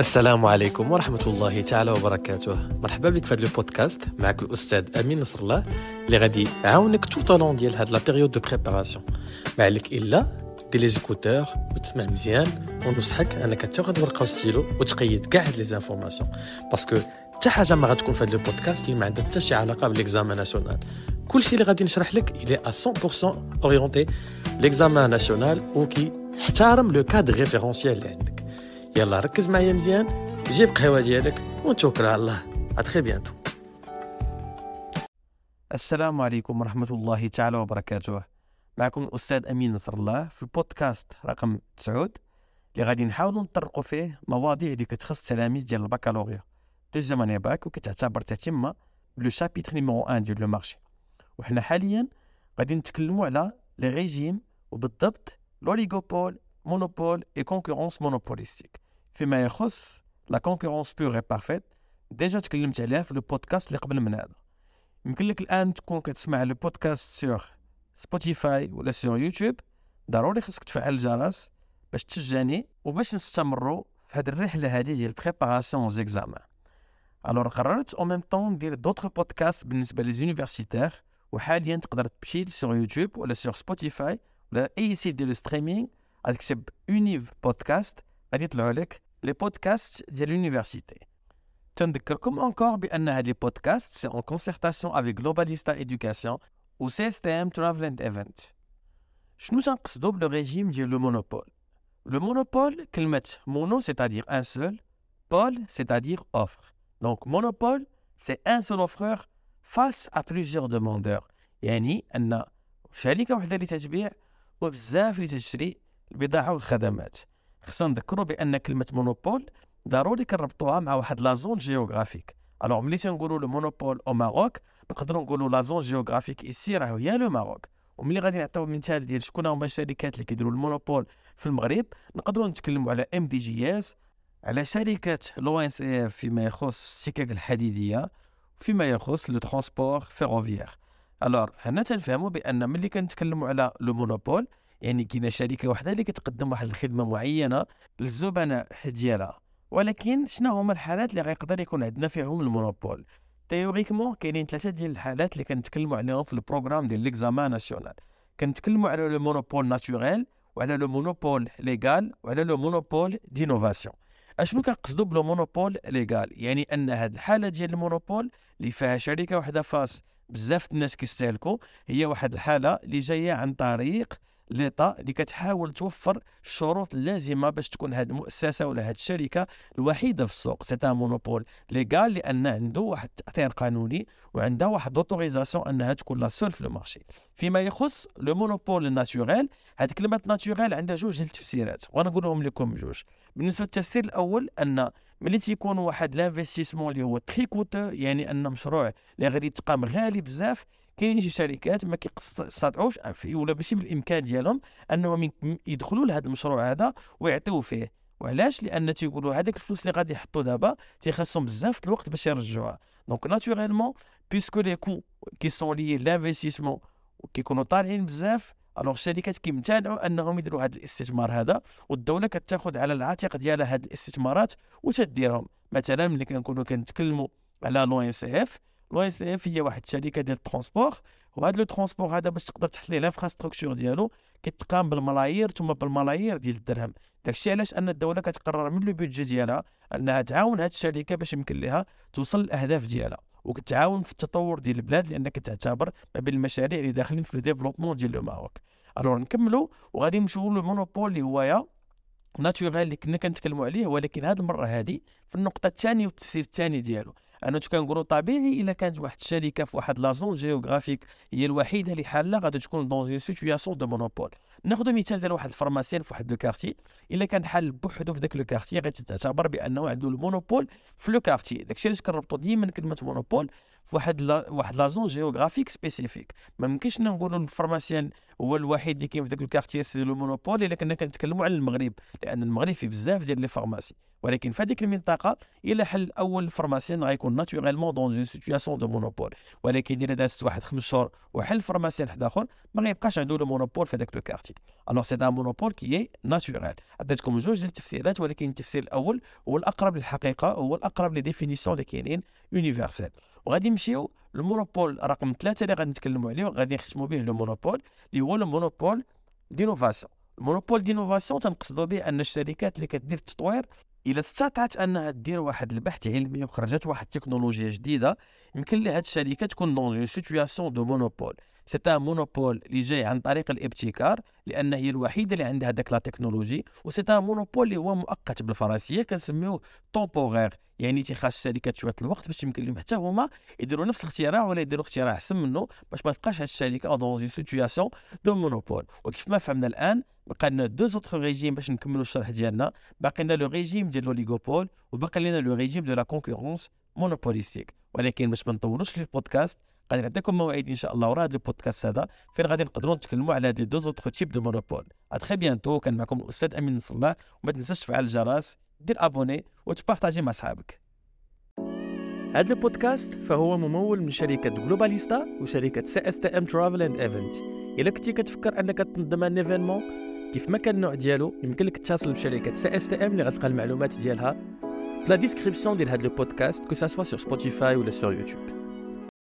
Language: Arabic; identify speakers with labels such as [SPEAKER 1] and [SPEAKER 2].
[SPEAKER 1] السلام عليكم ورحمة الله تعالى وبركاته. مرحبا بك في هذا البودكاست معك الأستاذ أمين نصر الله اللي غادي يعاونك tout au long ديال هاد la période de préparation ما عليك إلا دير les écouteurs وتسمع مزيان ونصحك أنك تاخذ ورقه وstylo وتقيد كاع هاد les informations parce que حتى حاجة ما غتكون في هذا البودكاست اللي ما عندها حتى شي علاقة ب l'examen national كلشي اللي غادي نشرح لك il est à 100% orienté l'examen national وكي احترم le cadre référentiel اللي عندك يلا ركز معايا مزيان. جيب قهوة ديالك ونتوكل على الله. à très bientôt السلام عليكم ورحمة الله تعالى وبركاته. معكم الأستاذ أمين نصر الله في البودكاست رقم 9 اللي غادي نحاولوا نطرقوا فيه مواضيع اللي كتخص التلاميذ ديال البكالوريا. deuxième année bac وكتعتبر تتم le chapitre numéro 1 ديال le marché وحنا حاليا غادي نتكلموا على les régimes وبالضبط l'oligopole monopole et concurrence monopolistique فيما يخص la concurrence pure et parfaite déjà تكلمت عليها في le podcast اللي قبل من هذا يمكن لك الان تكون كتسمع le podcast sur Spotify ولا sur YouTube ضروري خاصك تفعل الجرس باش تشجعني وباش نستمروا في هذه الرحله هذه ديال préparation examens alors قررت au même temps ندير d'autres podcasts بالنسبة les universitaires وحاليا تقدر تمشي sur YouTube ولا sur Spotify ولا اي site ديال streaming غادي تكتب Univ Podcast غادي يطلعوا لك les podcasts ديال l'université تنذكركم encore بان هاد les podcasts c'est en concertation avec Globalista Education و CSTM Travel and Event شنو تنقصدو ب le régime ديال le monopole le monopole كلمة mono c'est-à-dire un seul pole c'est-à-dire offre donc monopole c'est un seul offreur face à plusieurs demandeurs يعني ان شركة وحدة اللي تتبيع وبزاف اللي تشري البضاعة والخدمات. خصنا نذكروا بأن كلمة monopole ضروري كنربطوها مع واحد la zone géographique alors ملي تنقولوا le monopole au Maroc نقدروا نقولوا la zone géographique ici راه هي le Maroc وملي غادي نعطيو مثال ديال شكون هما الشركات اللي كيديروا ال monopole في المغرب نقدروا نتكلموا على ام دي جي اس على شركة l'ONCF فيما يخص السكك الحديدية فيما يخص le transport ferroviaire alors هنا تنفهموا بأن ملي كنتكلموا على le monopole يعني كاينة شركة واحدة اللي كتقدم واحد الخدمة معينة للزبناء ديالها. ولكن شنو هما الحالات اللي غيقدر يكون عندنا فيهم ال monopole؟ théoriquement كاينين ثلاثة ديال الحالات اللي كنتكلموا عليهم في ال programme ديال l'examen national. كنتكلموا على le monopole naturel وعلى le monopole légal وعلى le monopole d'innovation. أشنو كنقصدوا ب le monopole légal؟ يعني أن هاد الحالة ديال ال monopole اللي فيها شركة واحدة face بزاف الناس كيستهلكوا هي واحد الحالة اللي جاية عن طريق l'État اللي كتحاول توفر الشروط اللازمه باش تكون هذه المؤسسة ولا هذه الشركة الوحيدة في السوق. c'est un monopole légal لأن عنده واحد التاثير قانوني وعندها واحد l'autorisation أنها تكون la seule في ال marché فيما يخص le monopole naturel هذه كلمه naturel عندها جوج التفسيرات. وأنا نقولهم لكم جوج. بالنسبة للتفسير الأول أن ملي تيكون واحد l'investissement اللي هو très يعني أن مشروع اللي غادي يتقام غالي بزاف كاينين شي شركات ما كيستطيعوش ولا ماشي بالإمكان ديالهم انهم يدخلوا لهذا المشروع هذا ويعطيو فيه. وعلاش؟ لأن تيقولوا هذاك الفلوس اللي غادي يحطوا دابا تيخصهم بزاف الوقت باش يرجعوها. donc naturellement puisque les coûts qui sont les l'investissement كيكونوا طالعين بزاف alors الشركات كيمتنعوا أنهم يديروا هذا الاستثمار هذا والدولة كتاخذ على العاتق ديالها هذه الاستثمارات وتديرهم. مثلا ملي كنكونوا كنتكلموا على لو ان سي اف لو إس إف هي واحد الشركة ديال ال transport وهذا le transport هذا باش تقدر تحط ليه l'infrastructure ديالو كيتقام بالملايير ثم بالملايير ديال الدرهم. داكشي علاش أن الدولة كتقرر من le budget ديالها أنها تعاون هذه الشركة باش يمكن لها توصل الاهداف ديالها وكتعاون في التطور ديال البلاد لانك تعتبر ما بين المشاريع اللي داخلين في ال développement ديال le Maroc. alors نكملوا وغادي نمشيو لل monopole اللي هو يا naturel اللي كنا كنتكلموا عليه ولكن هذه المرة هذه في النقطة الثانية والتفسير الثاني ديالو. أنا كنقولوا طبيعي إلا كانت واحد الشركة في واحد la zone géographique هي الوحيدة اللي حالة غادي تكون dans une situation de monopole ناخذ مثال ديال واحد ال pharmacien في واحد le quartier إلا كان حال بوحدو في ذاك quartier غتعتبر بأنه عنده ال monopole في le quartier داكشي علاش كنربطوا ديما كلمة monopole في واحد لا واحد la zone géographique spécifique ما يمكنش نقولوا ال pharmacien هو الوحيد اللي كاين في ذاك ال quartier c'est le monopole إلا كنا كنتكلموا على المغرب لأن المغرب فيه بزاف ديال les pharmacies ولكن في هذيك المنطقة إلى حل أول pharmacien غيكون naturellement dans une situation de monopole. ولكن الا دازت واحد خمس شهور وحل pharmacien حدا آخر ما غيبقاش عنده le monopole في هذاك le quartier alors c'est un monopole qui est naturel عطيتكم جوج ديال التفسيرات ولكن التفسير الأول هو الأقرب للحقيقة هو الأقرب les définitions اللي كاينين universelles وغادي نمشيو لل monopole رقم ثلاثة اللي غادي نتكلموا عليه وغادي نختموا به le monopole اللي هو ال monopole d'innovation ال monopole d'innovation تنقصدوا به أن الشركات اللي كدير التطوير إلا استطاعت انها دير واحد البحث علمي وخرجت واحد التكنولوجيا جديدة يمكن لهاد الشركة تكون dans une situation de monopole c'est un monopole اللي جاي عن طريق الابتكار لأن هي الوحيدة اللي عندها داك la technologie و c'est un monopole اللي هو مؤقت بالفرنسية كنسميوه temporaire يعني تيخاص الشركات شوية الوقت باش يمكن لهم حتى هما يديروا نفس الاختراع ولا يديروا اختراع أحسن منه باش ما تبقاش هاد الشركة dans situation de monopole وكيف ما فهمنا الآن بقى لنا deux autres régimes باش نكملوا الشرح ديالنا. باقي لنا le régime ديال l'oligopole وباقي لنا le régime de la concurrence monopolistique ولكن باش ما نطولوش في البودكاست غادي نعطيكم موعد إن شاء الله ورا هذا البودكاست هذا فين غادي نقدروا نتكلموا على هاد deux autres types de monopole à très bientôt كان معكم الأستاذ أمين نصر الله. وما تنساش تفعل الجرس دير abonner وتبارطاجي مع صحابك هذا البودكاست فهو ممول من شركة Globalista وشركة CSTM Travel and Event إلا كنتي كتفكر أنك تنظم un événement كيف ما كان النوع ديالو يمكن لك تتصل بشركة CSTM اللي غتلقى المعلومات ديالها. في la description ديال هذا ال podcast que ce soit sur Spotify ولا sur YouTube